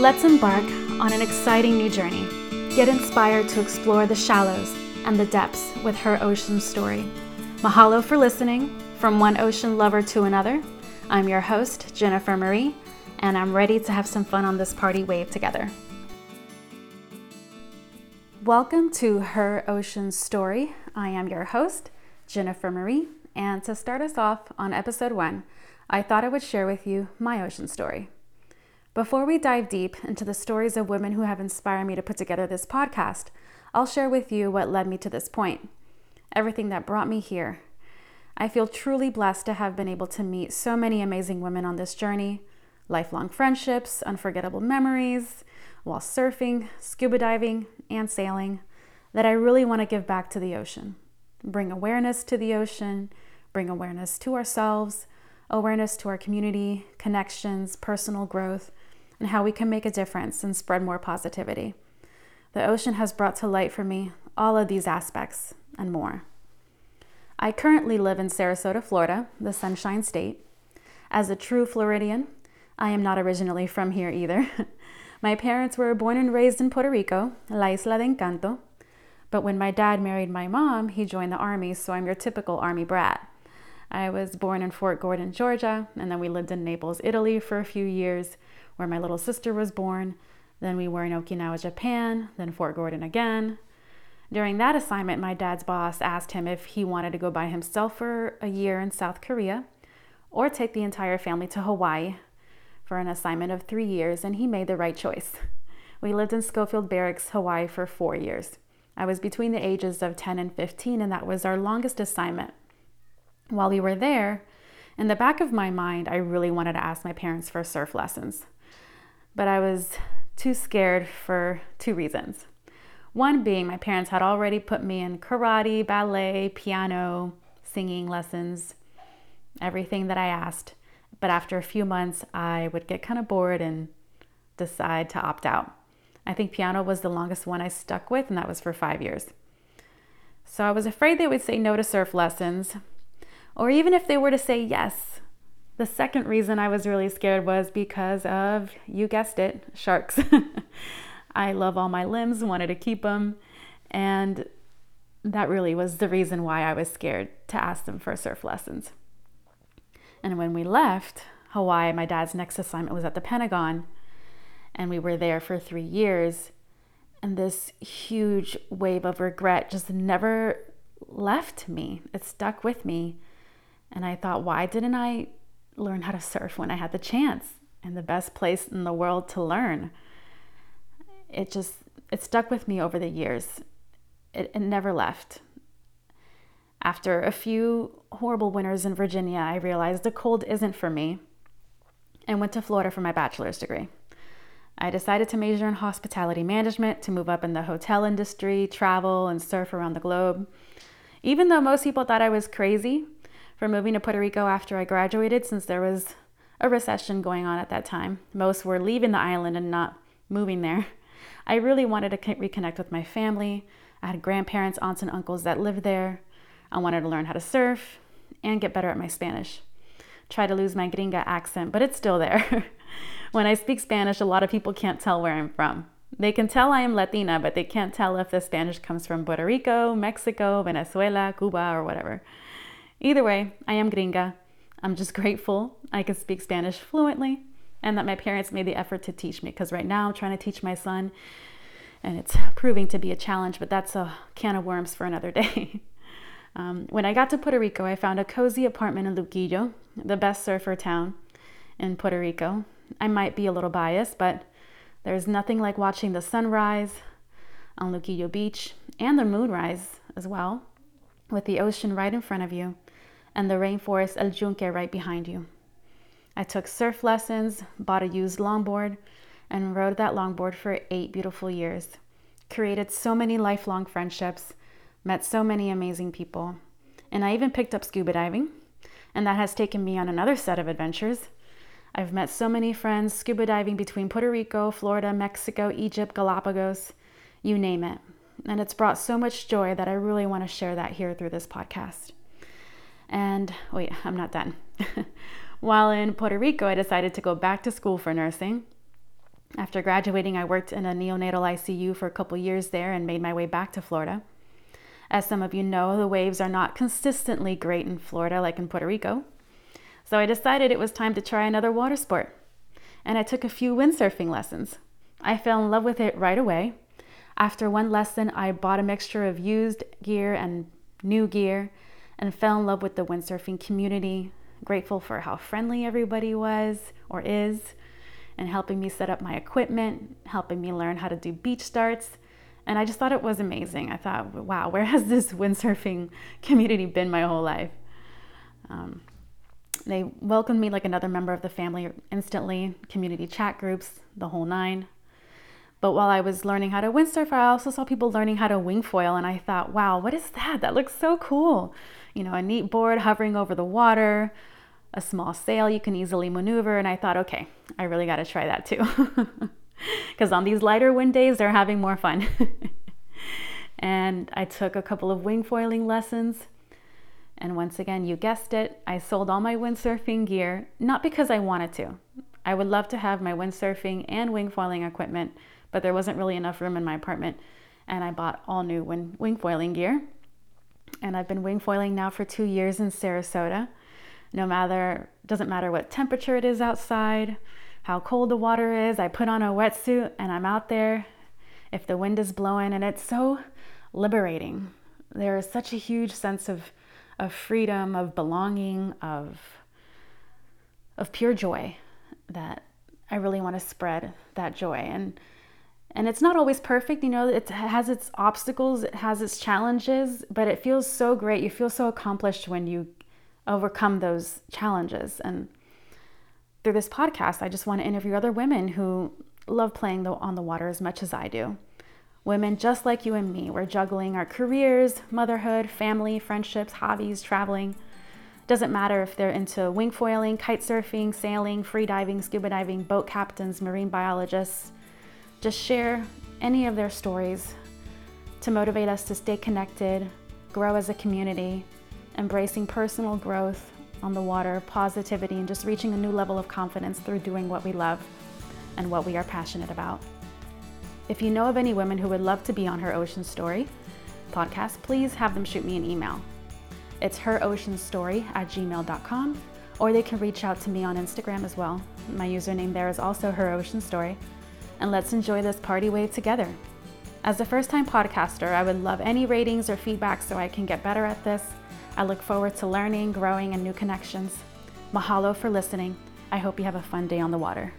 Let's embark on an exciting new journey. Get inspired to explore the shallows and the depths with her ocean story. Mahalo for listening. From one ocean lover to another, I'm your host, Jennifer Marie, and I'm ready to have some fun on this party wave together. Welcome to Her Ocean Story. I am your host, Jennifer Marie, and to start us off on episode one, I thought I would share with you my ocean story. Before we dive deep into the stories of women who have inspired me to put together this podcast, I'll share with you what led me to this point, everything that brought me here, I feel truly blessed to have been able to meet so many amazing women on this journey. Lifelong friendships, unforgettable memories while surfing, scuba diving, and sailing that I really want to give back to the ocean. Bring awareness to the ocean, bring awareness to ourselves, awareness to our community, connections, personal growth, and how we can make a difference and spread more positivity. The ocean has brought to light for me all of these aspects and more. I currently live in Sarasota, Florida, the Sunshine State. As a true Floridian, I am not originally from here either. my parents were born and raised in Puerto Rico, La Isla de Encanto. But when my dad married my mom, he joined the Army, so I'm your typical Army brat. I was born in Fort Gordon, Georgia, and then we lived in Naples, Italy for a few years, where my little sister was born. Then we were in Okinawa, Japan, then Fort Gordon again, during that assignment, my dad's boss asked him if he wanted to go by himself for a year in South Korea or take the entire family to Hawaii for an assignment of three years, and he made the right choice. We lived in Schofield Barracks, Hawaii for four years. I was between the ages of 10 and 15, and that was our longest assignment. While we were there, in the back of my mind, I really wanted to ask my parents for surf lessons, but I was too scared for two reasons. One being my parents had already put me in karate, ballet, piano, singing lessons, everything that I asked. But after a few months, I would get kind of bored and decide to opt out. I think piano was the longest one I stuck with, and that was for five years. So I was afraid they would say no to surf lessons, or even if they were to say yes. The second reason I was really scared was because of, you guessed it, sharks. I love all my limbs, wanted to keep them. And that really was the reason why I was scared to ask them for surf lessons. And when we left Hawaii, my dad's next assignment was at the Pentagon. And we were there for three years. And this huge wave of regret just never left me. It stuck with me. And I thought, why didn't I learn how to surf when I had the chance and the best place in the world to learn? it just it stuck with me over the years. It, it never left. After a few horrible winters in Virginia, I realized the cold isn't for me and went to Florida for my bachelor's degree. I decided to major in hospitality management to move up in the hotel industry, travel, and surf around the globe. Even though most people thought I was crazy for moving to Puerto Rico after I graduated, since there was a recession going on at that time, most were leaving the island and not moving there. I really wanted to reconnect with my family. I had grandparents, aunts, and uncles that lived there. I wanted to learn how to surf and get better at my Spanish. Try to lose my gringa accent, but it's still there. when I speak Spanish, a lot of people can't tell where I'm from. They can tell I am Latina, but they can't tell if the Spanish comes from Puerto Rico, Mexico, Venezuela, Cuba, or whatever. Either way, I am gringa. I'm just grateful I can speak Spanish fluently and that my parents made the effort to teach me because right now I'm trying to teach my son and it's proving to be a challenge, but that's a can of worms for another day. um, when I got to Puerto Rico, I found a cozy apartment in Luquillo, the best surfer town in Puerto Rico. I might be a little biased, but there's nothing like watching the sunrise on Luquillo Beach and the moonrise as well, with the ocean right in front of you and the rainforest El Yunque right behind you. I took surf lessons, bought a used longboard, and rode that longboard for eight beautiful years. Created so many lifelong friendships, met so many amazing people, and I even picked up scuba diving, and that has taken me on another set of adventures. I've met so many friends scuba diving between Puerto Rico, Florida, Mexico, Egypt, Galapagos, you name it. And it's brought so much joy that I really want to share that here through this podcast. And wait, I'm not done. While in Puerto Rico, I decided to go back to school for nursing. After graduating, I worked in a neonatal ICU for a couple years there and made my way back to Florida. As some of you know, the waves are not consistently great in Florida like in Puerto Rico. So I decided it was time to try another water sport. And I took a few windsurfing lessons. I fell in love with it right away. After one lesson, I bought a mixture of used gear and new gear and fell in love with the windsurfing community. Grateful for how friendly everybody was or is, and helping me set up my equipment, helping me learn how to do beach starts, and I just thought it was amazing. I thought, wow, where has this windsurfing community been my whole life? Um, they welcomed me like another member of the family instantly, community chat groups, the whole nine. But while I was learning how to windsurf, I also saw people learning how to wing foil, and I thought, wow, what is that? That looks so cool. You know, a neat board hovering over the water, a small sail you can easily maneuver, and I thought, okay, I really got to try that too. because on these lighter wind days, they're having more fun. and I took a couple of wing foiling lessons. And once again, you guessed it, I sold all my windsurfing gear, not because I wanted to. I would love to have my windsurfing and wing foiling equipment, but there wasn't really enough room in my apartment. And I bought all new wing, wing foiling gear. And I've been wing foiling now for two years in Sarasota. No matter, doesn't matter what temperature it is outside, how cold the water is. I put on a wetsuit and I'm out there if the wind is blowing, and it's so liberating. There is such a huge sense of, of freedom, of belonging, of, of pure joy that I really want to spread that joy. And and it's not always perfect, you know, it has its obstacles, it has its challenges, but it feels so great. You feel so accomplished when you overcome those challenges. And through this podcast, I just want to interview other women who love playing on the water as much as I do. Women just like you and me, we're juggling our careers, motherhood, family, friendships, hobbies, traveling. Doesn't matter if they're into wing foiling, kite surfing, sailing, free diving, scuba diving, boat captains, marine biologists. Just share any of their stories to motivate us to stay connected, grow as a community, embracing personal growth, on the water, positivity, and just reaching a new level of confidence through doing what we love and what we are passionate about. If you know of any women who would love to be on Her Ocean Story podcast, please have them shoot me an email. It's heroceanstory at gmail.com, or they can reach out to me on Instagram as well. My username there is also Her Ocean Story. And let's enjoy this party wave together. As a first time podcaster, I would love any ratings or feedback so I can get better at this I look forward to learning, growing, and new connections. Mahalo for listening. I hope you have a fun day on the water.